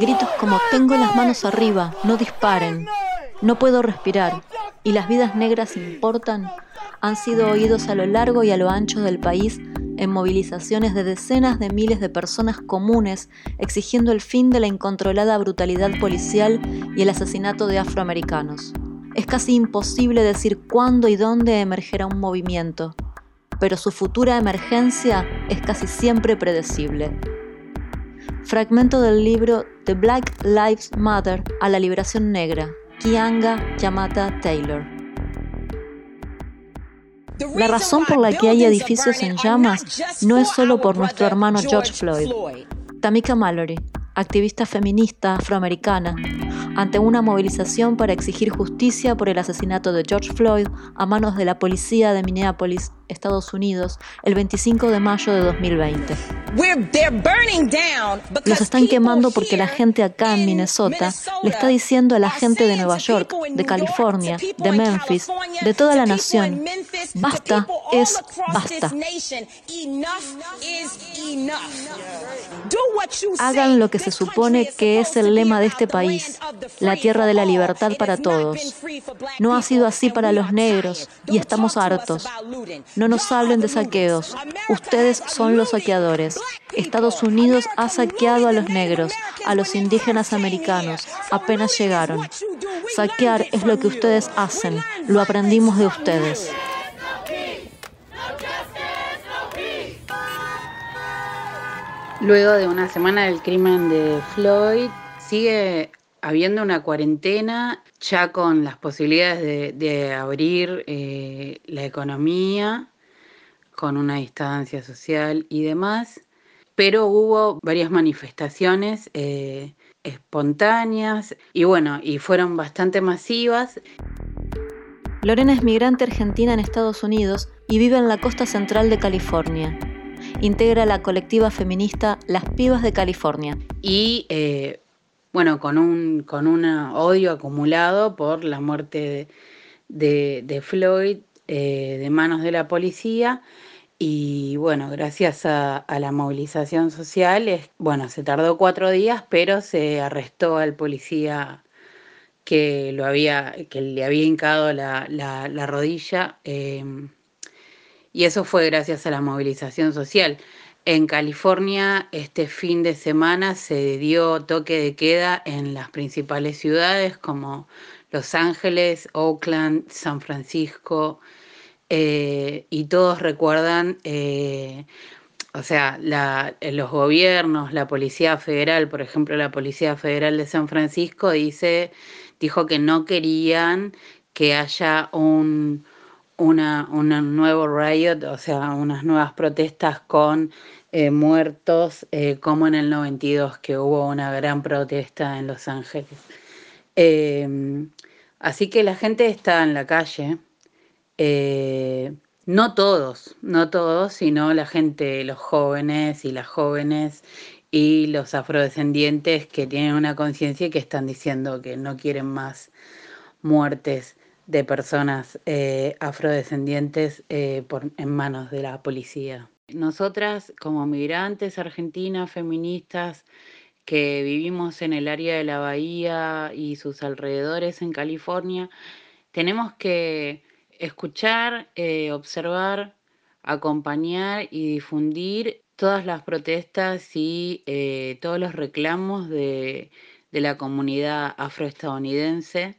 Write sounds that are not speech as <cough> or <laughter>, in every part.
Gritos como tengo las manos arriba, no disparen, no puedo respirar y las vidas negras importan han sido oídos a lo largo y a lo ancho del país en movilizaciones de decenas de miles de personas comunes exigiendo el fin de la incontrolada brutalidad policial y el asesinato de afroamericanos. Es casi imposible decir cuándo y dónde emergerá un movimiento, pero su futura emergencia es casi siempre predecible. Fragmento del libro The Black Lives Matter a la liberación negra, Kianga Yamata Taylor. La razón por la que hay edificios en llamas no es solo por nuestro hermano George Floyd. Tamika Mallory, activista feminista afroamericana, ante una movilización para exigir justicia por el asesinato de George Floyd a manos de la policía de Minneapolis, Estados Unidos, el 25 de mayo de 2020. Los están quemando porque la gente acá en Minnesota le está diciendo a la gente de Nueva York, de California, de Memphis, de toda la nación, basta es basta. Hagan lo que se supone que es el lema de este país, la tierra de la libertad para todos. No ha sido así para los negros y estamos hartos. No nos hablen de saqueos. Ustedes son los saqueadores. Estados Unidos ha saqueado a los negros, a los indígenas americanos. Apenas llegaron. Saquear es lo que ustedes hacen. Lo aprendimos de ustedes. Luego de una semana del crimen de Floyd, sigue habiendo una cuarentena ya con las posibilidades de, abrir eh, la economía, con una distancia social y demás, pero hubo varias manifestaciones eh, espontáneas y bueno, y fueron bastante masivas. Lorena es migrante argentina en Estados Unidos y vive en la costa central de California integra la colectiva feminista Las Pibas de California. Y eh, bueno, con un, con un odio acumulado por la muerte de, Floyd eh, de manos de la policía. Y bueno, gracias a, la movilización social, es, bueno, se tardó cuatro días, pero se arrestó al policía que, lo había, que le había hincado la, rodilla. Eh, y eso fue gracias a la movilización social. En California este fin de semana se dio toque de queda en las principales ciudades como Los Ángeles, Oakland, San Francisco, eh, y todos recuerdan, eh, o sea, los gobiernos, la Policía Federal, por ejemplo, la Policía Federal de San Francisco dice, dijo que no querían que haya un una, un nuevo riot, o sea, unas nuevas protestas con eh, muertos, eh, como en el 92, que hubo una gran protesta en Los Ángeles. Em, así que la gente está en la calle, eh, no todos, no todos, sino la gente, los jóvenes y las jóvenes y los afrodescendientes que tienen una conciencia y que están diciendo que no quieren más muertes de personas eh, afrodescendientes eh, por, en manos de la policía. Nosotras, como migrantes argentinas, feministas, que vivimos en el área de la bahía y sus alrededores en California, tenemos que escuchar, eh, observar, acompañar y difundir todas las protestas y todos los reclamos de, de la comunidad afroestadounidense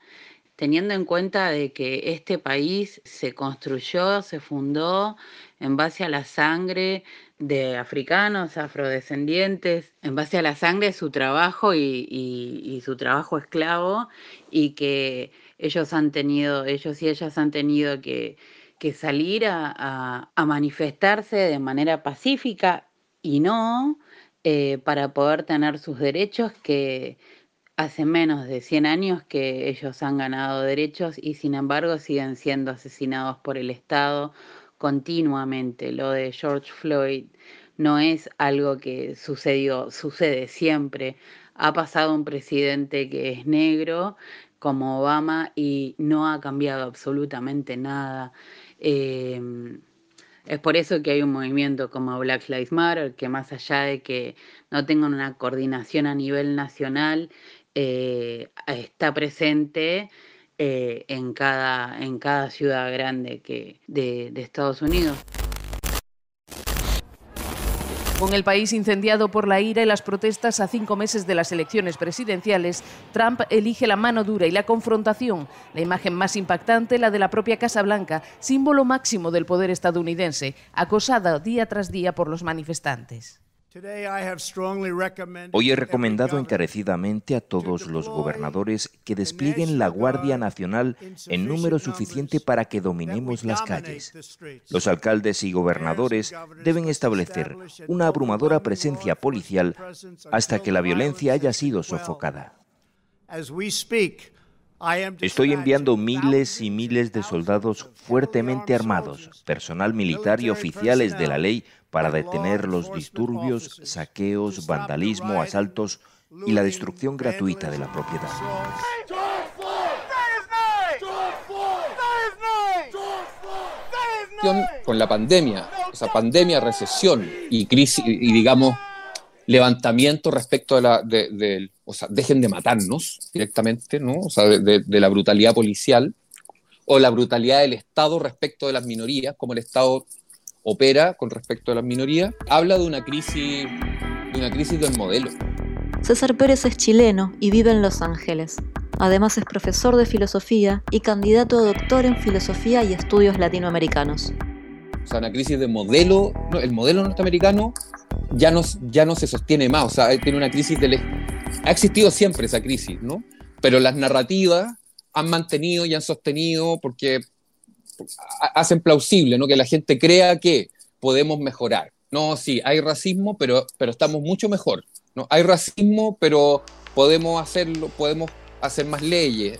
teniendo en cuenta de que este país se construyó, se fundó en base a la sangre de africanos, afrodescendientes, en base a la sangre de su trabajo y, su trabajo esclavo, y que ellos han tenido, ellos y ellas han tenido que, salir a, manifestarse de manera pacífica y no eh, para poder tener sus derechos que Hace menos de 100 años que ellos han ganado derechos y sin embargo siguen siendo asesinados por el Estado continuamente. Lo de George Floyd no es algo que sucedió, sucede siempre. Ha pasado un presidente que es negro como Obama y no ha cambiado absolutamente nada. Em, Es por eso que hay un movimiento como Black Lives Matter, que más allá de que no tengan una coordinación a nivel nacional, eh, está presente eh, en, cada, en cada ciudad grande que, de Estados Unidos. Con el país incendiado por la ira y las protestas a cinco meses de las elecciones presidenciales, Trump elige la mano dura y la confrontación. La imagen más impactante, la de la propia Casa Blanca, símbolo máximo del poder estadounidense, acosada día tras día por los manifestantes. Hoy he recomendado encarecidamente a todos los gobernadores que desplieguen la Guardia Nacional en número suficiente para que dominemos las calles. Los alcaldes y gobernadores deben establecer una abrumadora presencia policial hasta que la violencia haya sido sofocada. Estoy enviando miles y miles de soldados fuertemente armados, personal militar y oficiales de la ley para detener los disturbios, saqueos, vandalismo, asaltos y la destrucción gratuita de la propiedad. Con la pandemia, esa pandemia, recesión y crisis, y digamos, levantamiento respecto a la, de, o sea, dejen de matarnos directamente, ¿no? O sea, de, de, la brutalidad policial o la brutalidad del Estado respecto de las minorías, como el Estado opera con respecto a las minorías, habla de una crisis, de una crisis del modelo. César Pérez es chileno y vive en Los Ángeles. Además es profesor de filosofía y candidato a doctor en filosofía y estudios latinoamericanos. O sea, una crisis de modelo, el modelo norteamericano ya no, ya no se sostiene más, o sea, tiene una crisis del... Ha existido siempre esa crisis, ¿no? Pero las narrativas han mantenido y han sostenido porque hacen plausible, ¿no? Que la gente crea que podemos mejorar. No, sí, hay racismo, pero, pero estamos mucho mejor. ¿no? Hay racismo, pero podemos hacerlo, podemos hacer más leyes.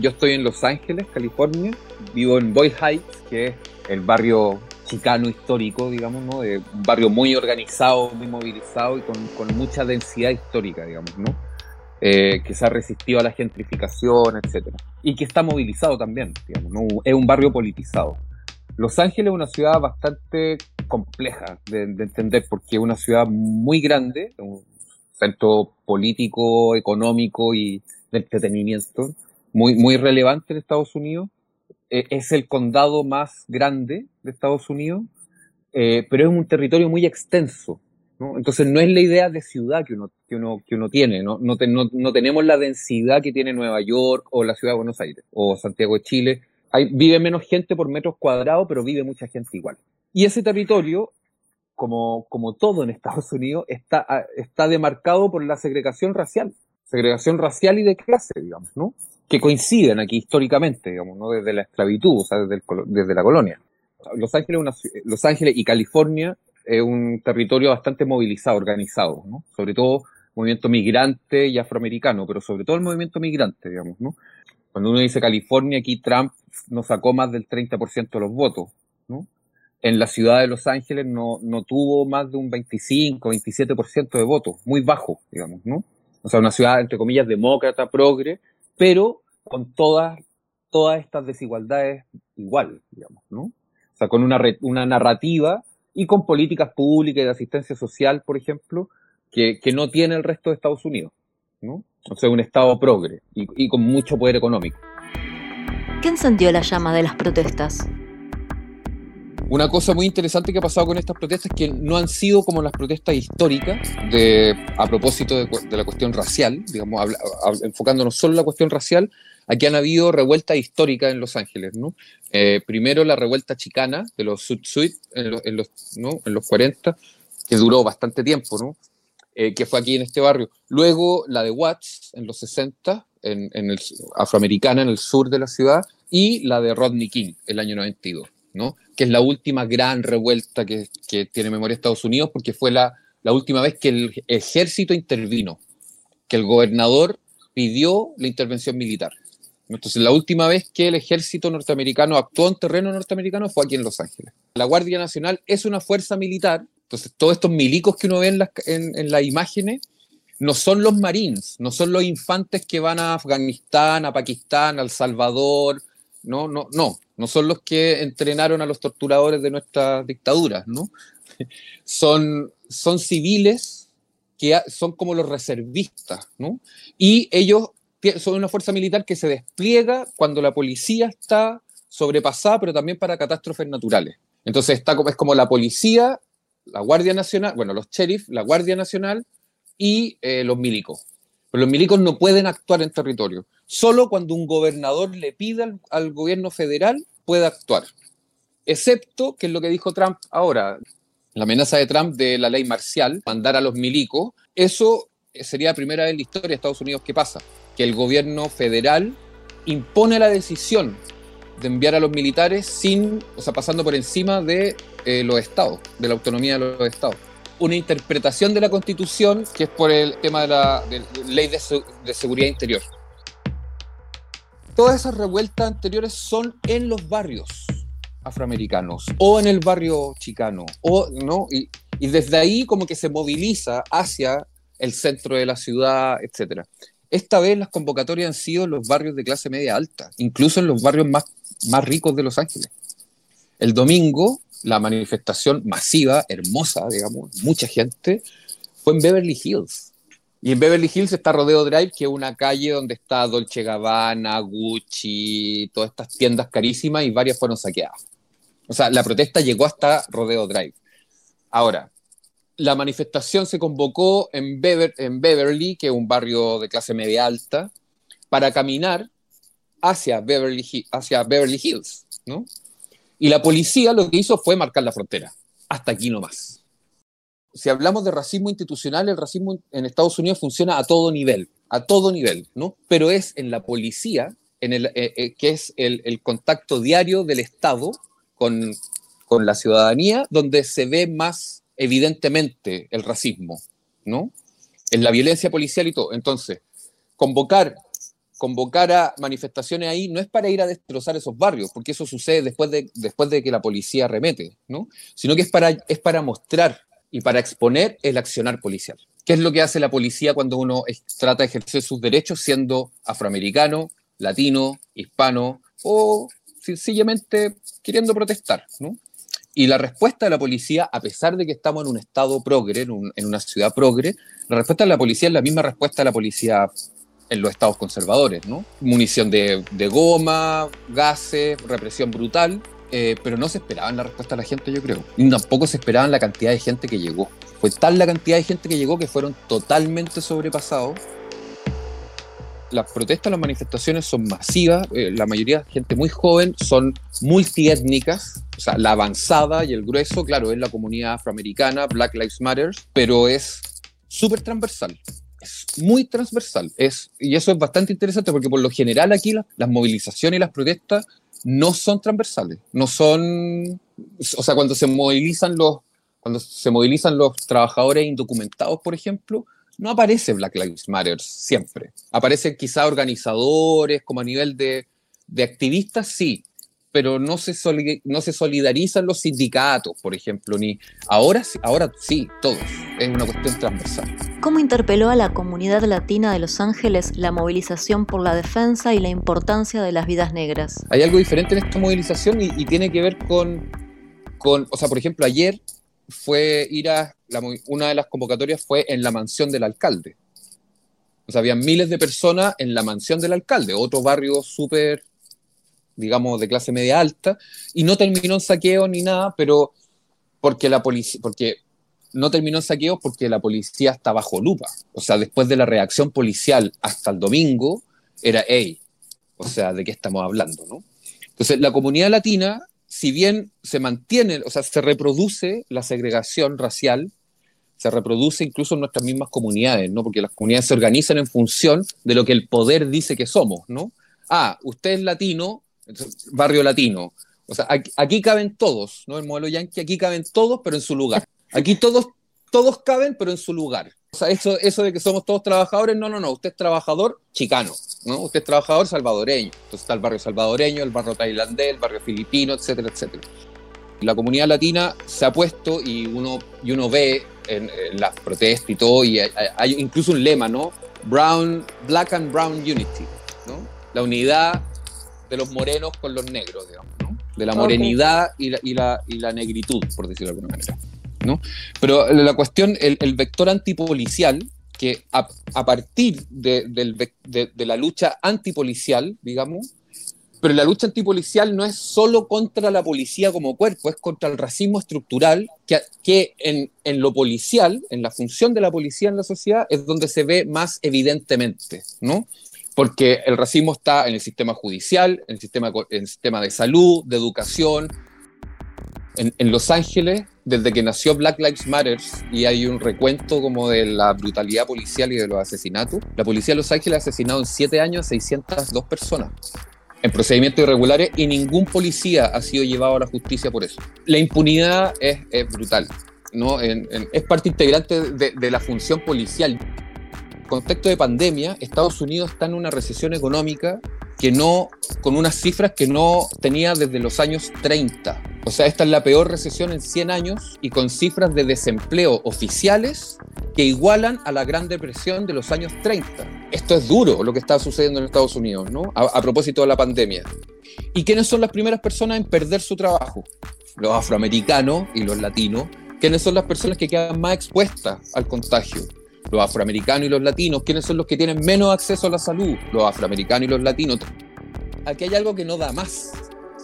Yo estoy en Los Ángeles, California, vivo en Boyle Heights, que es el barrio chicano histórico, digamos, ¿no? De un barrio muy organizado, muy movilizado y con, con mucha densidad histórica, digamos, ¿no? Eh, que se ha resistido a la gentrificación, etc. Y que está movilizado también, es un barrio politizado. Los Ángeles es una ciudad bastante compleja de, entender porque es una ciudad muy grande, un centro político, económico y de entretenimiento muy, muy relevante en Estados Unidos. Eh, es el condado más grande de Estados Unidos, eh, pero es un territorio muy extenso. Entonces no es la idea de ciudad que uno, que uno, que uno tiene, ¿no? No, no, tenemos la densidad que tiene Nueva York o la ciudad de Buenos Aires o Santiago de Chile. Vive menos gente por metros cuadrados, pero vive mucha gente igual. Y ese territorio, como, como todo en Estados Unidos, está, está demarcado por la segregación racial, segregación racial y de clase, digamos, ¿no? Que coinciden aquí históricamente, digamos, ¿no? Desde la esclavitud, o sea, desde, desde la colonia. Los Ángeles, una, Los Ángeles y California es un territorio bastante movilizado, organizado, ¿no? Sobre todo movimiento migrante y afroamericano, pero sobre todo el movimiento migrante, digamos, ¿no? Cuando uno dice California, aquí Trump no sacó más del 30% de los votos, ¿no? En la ciudad de Los Ángeles no, no tuvo más de un 25, 27% de votos, muy bajo, digamos, ¿no? O sea, una ciudad, entre comillas, demócrata, progre, pero con todas, todas estas desigualdades igual, digamos, ¿no? O sea, con una, una narrativa y con políticas públicas de asistencia social, por ejemplo, que, que no tiene el resto de Estados Unidos, ¿no? O sea, un Estado progre y, y con mucho poder económico. ¿Qué encendió la llama de las protestas? Una cosa muy interesante que ha pasado con estas protestas es que no han sido como las protestas históricas de, a propósito de, la cuestión racial, digamos, enfocándonos solo en la cuestión racial, Aquí han habido revueltas históricas en Los Ángeles, ¿no? Eh, primero la revuelta chicana de los Sud en, los, en los 40, que duró bastante tiempo, ¿no? Eh, que fue aquí en este barrio. Luego la de Watts en los 60, en, afroamericana en el sur de la ciudad, y la de Rodney King el año 92, ¿no? Que es la última gran revuelta que, que tiene memoria Estados Unidos, porque fue la, última vez que el ejército intervino, que el gobernador pidió la intervención militar. Entonces, la última vez que el ejército norteamericano actuó en terreno norteamericano fue aquí en Los Ángeles. La Guardia Nacional es una fuerza militar, entonces todos estos milicos que uno ve en las, en, las imágenes no son los marines, no son los infantes que van a Afganistán, a Pakistán, a El Salvador, no, no, no, no son los que entrenaron a los torturadores de nuestras dictaduras, ¿no? <laughs> Son, son civiles que son como los reservistas, ¿no? Y ellos son una fuerza militar que se despliega cuando la policía está sobrepasada, pero también para catástrofes naturales. Entonces está es como la policía, la Guardia Nacional, bueno, los sheriff, la Guardia Nacional y eh, los milicos. Pero los milicos no pueden actuar en territorio. Solo cuando un gobernador le pida al, gobierno federal puede actuar. Excepto, que es lo que dijo Trump ahora, la amenaza de Trump de la ley marcial, mandar a los milicos, eso sería la primera vez en la historia de Estados Unidos que pasa, que el gobierno federal impone la decisión de enviar a los militares sin, o sea, pasando por encima de eh, los estados, de la autonomía de los estados. Una interpretación de la constitución que es por el tema de la ley de, seguridad interior. Todas esas revueltas anteriores son en los barrios afroamericanos o en el barrio chicano o no y, y desde ahí como que se moviliza hacia el centro de la ciudad, etcétera. Esta vez las convocatorias han sido en los barrios de clase media alta, incluso en los barrios más, más ricos de Los Ángeles. El domingo, la manifestación masiva, hermosa, digamos, mucha gente, fue en Beverly Hills. Y en Beverly Hills está Rodeo Drive, que es una calle donde está Dolce Gabbana, Gucci, todas estas tiendas carísimas y varias fueron saqueadas. O sea, la protesta llegó hasta Rodeo Drive. Ahora, la manifestación se convocó en, en Beverly, que es un barrio de clase media alta, para caminar hacia Beverly, hacia Beverly Hills, ¿no? Y la policía lo que hizo fue marcar la frontera. Hasta aquí nomás. Si hablamos de racismo institucional, el racismo en Estados Unidos funciona a todo nivel, a todo nivel, ¿no? Pero es en la policía, en el, eh, eh, que es el, el, contacto diario del Estado con, con la ciudadanía, donde se ve más evidentemente el racismo, ¿no? En la violencia policial y todo. Entonces, convocar, convocar a manifestaciones ahí no es para ir a destrozar esos barrios, porque eso sucede después de, después de que la policía remete, ¿no? Sino que es para, es para mostrar y para exponer el accionar policial. ¿Qué es lo que hace la policía cuando uno trata de ejercer sus derechos siendo afroamericano, latino, hispano o sencillamente queriendo protestar, ¿no? Y la respuesta de la policía, a pesar de que estamos en un estado progre, en, una ciudad progre, la respuesta de la policía es la misma respuesta de la policía en los estados conservadores, ¿no? Munición de, goma, gases, represión brutal, eh, pero no se esperaban la respuesta de la gente, yo creo. Y tampoco se esperaban la cantidad de gente que llegó. Fue tal la cantidad de gente que llegó que fueron totalmente sobrepasados las protestas, las manifestaciones son masivas, eh, la mayoría gente muy joven, son multiétnicas, o sea, la avanzada y el grueso, claro, es la comunidad afroamericana, Black Lives Matter, pero es súper transversal. Es muy transversal. Es, y eso es bastante interesante porque por lo general aquí las movilizaciones y las protestas no son transversales. No son. O sea, cuando se movilizan los, cuando se movilizan los trabajadores indocumentados, por ejemplo, no aparece Black Lives Matter siempre. Aparecen quizá organizadores, como a nivel de, de activistas, sí, pero no se, no se solidarizan los sindicatos, por ejemplo, ni ahora, ahora sí, todos. Es una cuestión transversal. ¿Cómo interpeló a la comunidad latina de Los Ángeles la movilización por la defensa y la importancia de las vidas negras? Hay algo diferente en esta movilización y, y tiene que ver con, con, o sea, por ejemplo, ayer fue ir a, una de las convocatorias fue en la mansión del alcalde. O sea, había miles de personas en la mansión del alcalde, otro barrio súper, digamos, de clase media alta, y no terminó en saqueo ni nada, pero porque la policía, porque no terminó en saqueo porque la policía está bajo lupa. O sea, después de la reacción policial hasta el domingo, era, hey, o sea, ¿de qué estamos hablando, no? Entonces, la comunidad latina si bien se mantiene, o sea, se reproduce la segregación racial, se reproduce incluso en nuestras mismas comunidades, ¿no? Porque las comunidades se organizan en función de lo que el poder dice que somos, ¿no? Ah, usted es latino, barrio latino. O sea, aquí, aquí caben todos, ¿no? El modelo yankee, aquí caben todos, pero en su lugar. Aquí todos, todos caben, pero en su lugar. O sea, eso, eso de que somos todos trabajadores, no, no, no. Usted es trabajador chicano, ¿no? Usted es trabajador salvadoreño. Entonces está el barrio salvadoreño, el barrio tailandés, el barrio filipino, etcétera, etcétera. La comunidad latina se ha puesto y uno, y uno ve en, las protestas y todo, y hay, incluso un lema, ¿no? Brown, Black and Brown Unity, ¿no? La unidad de los morenos con los negros, digamos, ¿no? De la morenidad y, la, y, la, y, la, negritud, por decirlo de alguna manera, ¿no? Pero la cuestión, el, el vector antipolicial, que a, a partir de, del, de, de, la lucha antipolicial, digamos, pero la lucha antipolicial no es solo contra la policía como cuerpo, es contra el racismo estructural, que, que en, en, lo policial, en la función de la policía en la sociedad, es donde se ve más evidentemente, ¿no? Porque el racismo está en el sistema judicial, en el sistema, en el sistema de salud, de educación. En, en Los Ángeles, desde que nació Black Lives Matter y hay un recuento como de la brutalidad policial y de los asesinatos, la policía de Los Ángeles ha asesinado en siete años a 602 personas en procedimientos irregulares y ningún policía ha sido llevado a la justicia por eso. La impunidad es, es brutal, ¿no? En, en, es parte integrante de, de la función policial. Contexto de pandemia, Estados Unidos está en una recesión económica que no, con unas cifras que no tenía desde los años 30. O sea, esta es la peor recesión en 100 años y con cifras de desempleo oficiales que igualan a la Gran Depresión de los años 30. Esto es duro lo que está sucediendo en Estados Unidos, ¿no? A, a, propósito de la pandemia. ¿Y quiénes son las primeras personas en perder su trabajo? Los afroamericanos y los latinos. ¿Quiénes son las personas que quedan más expuestas al contagio? Los afroamericanos y los latinos. ¿Quiénes son los que tienen menos acceso a la salud? Los afroamericanos y los latinos. Aquí hay algo que no da más,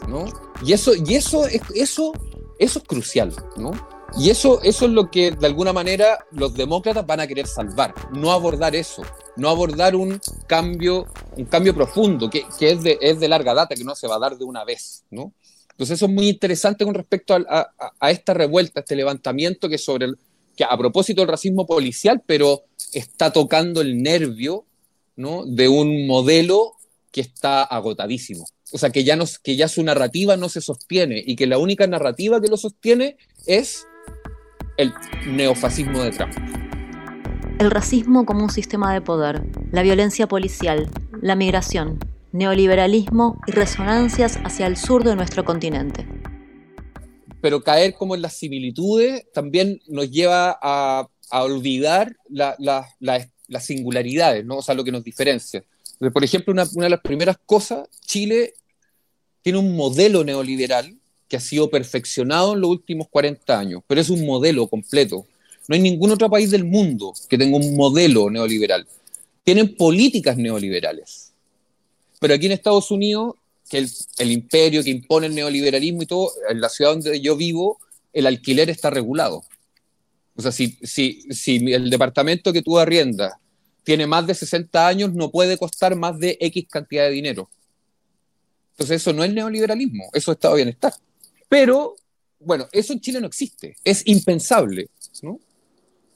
¿no? Y eso, y eso, eso, eso es crucial, ¿no? Y eso, eso es lo que de alguna manera los demócratas van a querer salvar, no abordar eso, no abordar un cambio, un cambio profundo, que, que es, de, es de larga data, que no se va a dar de una vez, ¿no? Entonces eso es muy interesante con respecto a, a, a esta revuelta, este levantamiento que sobre el, que a propósito del racismo policial, pero está tocando el nervio, ¿no? De un modelo que está agotadísimo. O sea, que ya, no, que ya su narrativa no se sostiene y que la única narrativa que lo sostiene es el neofascismo de Trump. El racismo como un sistema de poder, la violencia policial, la migración, neoliberalismo y resonancias hacia el sur de nuestro continente. Pero caer como en las similitudes también nos lleva a, olvidar la, la, la, las singularidades, ¿no? o sea, lo que nos diferencia. Por ejemplo, una, una de las primeras cosas, Chile tiene un modelo neoliberal que ha sido perfeccionado en los últimos 40 años, pero es un modelo completo. No hay ningún otro país del mundo que tenga un modelo neoliberal. Tienen políticas neoliberales. Pero aquí en Estados Unidos, que el, el, imperio que impone el neoliberalismo y todo, en la ciudad donde yo vivo, el alquiler está regulado. O sea, si, si, si el departamento que tú arriendas tiene más de 60 años, no puede costar más de X cantidad de dinero. Entonces eso no es neoliberalismo, eso es estado de bienestar. Pero, bueno, eso en Chile no existe. Es impensable, ¿no?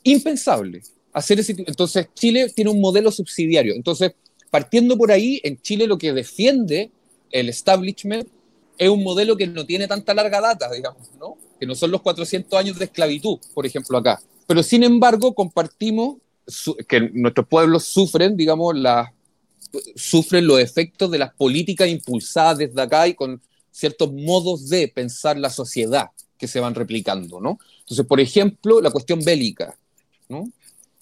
Impensable. Hacer ese, entonces, Chile tiene un modelo subsidiario. Entonces, partiendo por ahí, en Chile lo que defiende el establishment es un modelo que no tiene tanta larga data, digamos, ¿no? Que no son los 400 años de esclavitud, por ejemplo, acá. Pero, sin embargo, compartimos que nuestros pueblos sufren, digamos, sufren los efectos de las políticas impulsadas desde acá y con ciertos modos de pensar la sociedad que se van replicando, ¿no? Entonces, por ejemplo, la cuestión bélica, ¿no?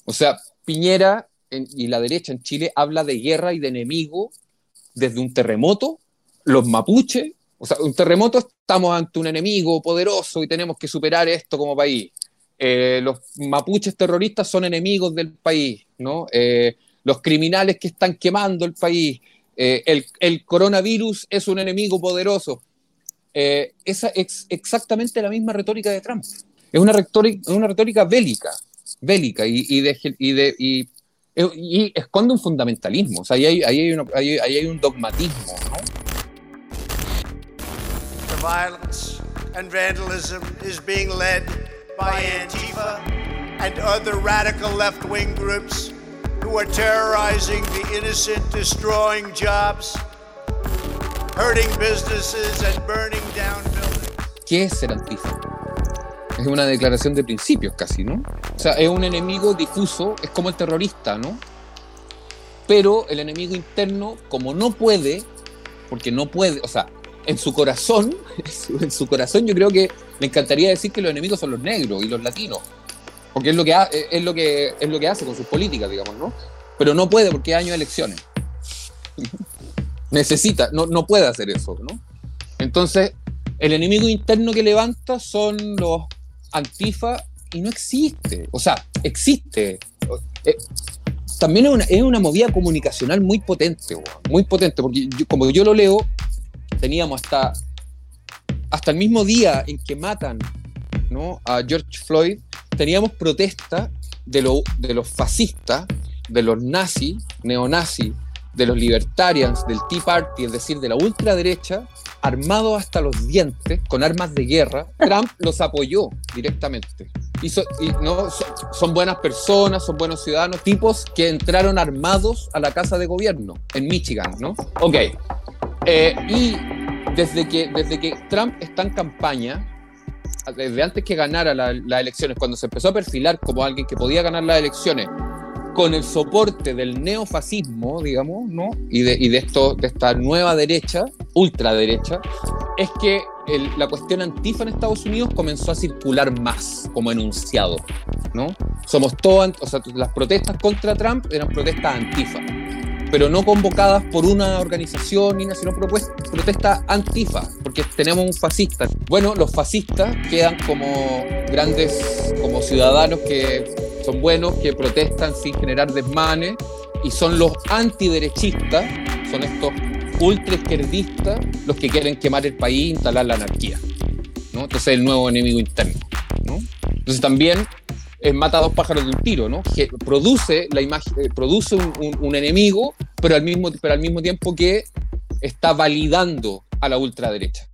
O sea, Piñera en, y la derecha en Chile habla de guerra y de enemigo desde un terremoto, los mapuches, o sea, un terremoto estamos ante un enemigo poderoso y tenemos que superar esto como país. Eh, los mapuches terroristas son enemigos del país, ¿no? Eh, los criminales que están quemando el país, eh, el, el, coronavirus es un enemigo poderoso. Eh, esa es exactamente la misma retórica de Trump. Es una retórica, una retórica bélica, bélica y, y, de, y, de, y, y, esconde un fundamentalismo. O sea, ahí hay, ahí hay, ahí, ahí hay un dogmatismo. ¿no? Violence and vandalism is being led by Antifa and other radical left-wing groups who are terrorizing the innocent, destroying jobs, hurting businesses and burning down buildings. ¿Qué es ser antifa? Es una declaración de principios casi, ¿no? O sea, es un enemigo difuso, es como el terrorista, ¿no? Pero el enemigo interno, como no puede, porque no puede, o sea, en su corazón, <laughs> en su corazón yo creo que me encantaría decir que los enemigos son los negros y los latinos, porque es lo que, ha, es lo que, es lo que hace con sus políticas, digamos, ¿no? Pero no puede porque hay año de elecciones. <laughs> necesita, no, no puede hacer eso, ¿no? Entonces, el enemigo interno que levanta son los antifa y no existe. O sea, existe. Eh, también es una, es una, movida comunicacional muy potente, muy potente, porque como yo lo leo, teníamos hasta, hasta el mismo día en que matan ¿no? a George Floyd, teníamos protesta de, lo, de los fascistas, de los nazis, neonazis, de los libertarians, del Tea Party, es decir, de la ultraderecha, armados hasta los dientes, con armas de guerra, Trump <laughs> los apoyó directamente. Y, no, son, buenas personas, son buenos ciudadanos, tipos que entraron armados a la casa de gobierno en Michigan, ¿no? Ok. Eh, y desde que, desde que Trump está en campaña, desde antes que ganara las elecciones, cuando se empezó a perfilar como alguien que podía ganar las elecciones, con el soporte del neofascismo, digamos, ¿no? Y de, y de, esto, de esta nueva derecha, ultraderecha, es que la cuestión antifa en Estados Unidos comenzó a circular más como enunciado, ¿no? Somos todos, o sea, las protestas contra Trump eran protestas antifa, pero no convocadas por una organización ni sino protestas antifa, porque tenemos un fascista. Bueno, los fascistas quedan como grandes, como ciudadanos que son buenos, que protestan sin generar desmanes, y son los antiderechistas, son estos ultra izquierdistas los que quieren quemar el país e instalar la anarquía. ¿no? Entonces el nuevo enemigo interno. ¿no? Entonces también eh, mata dos pájaros de un tiro, ¿no? Que produce, la imagen, eh, produce un, un, enemigo, pero al, mismo, pero al mismo tiempo que está validando a la ultraderecha.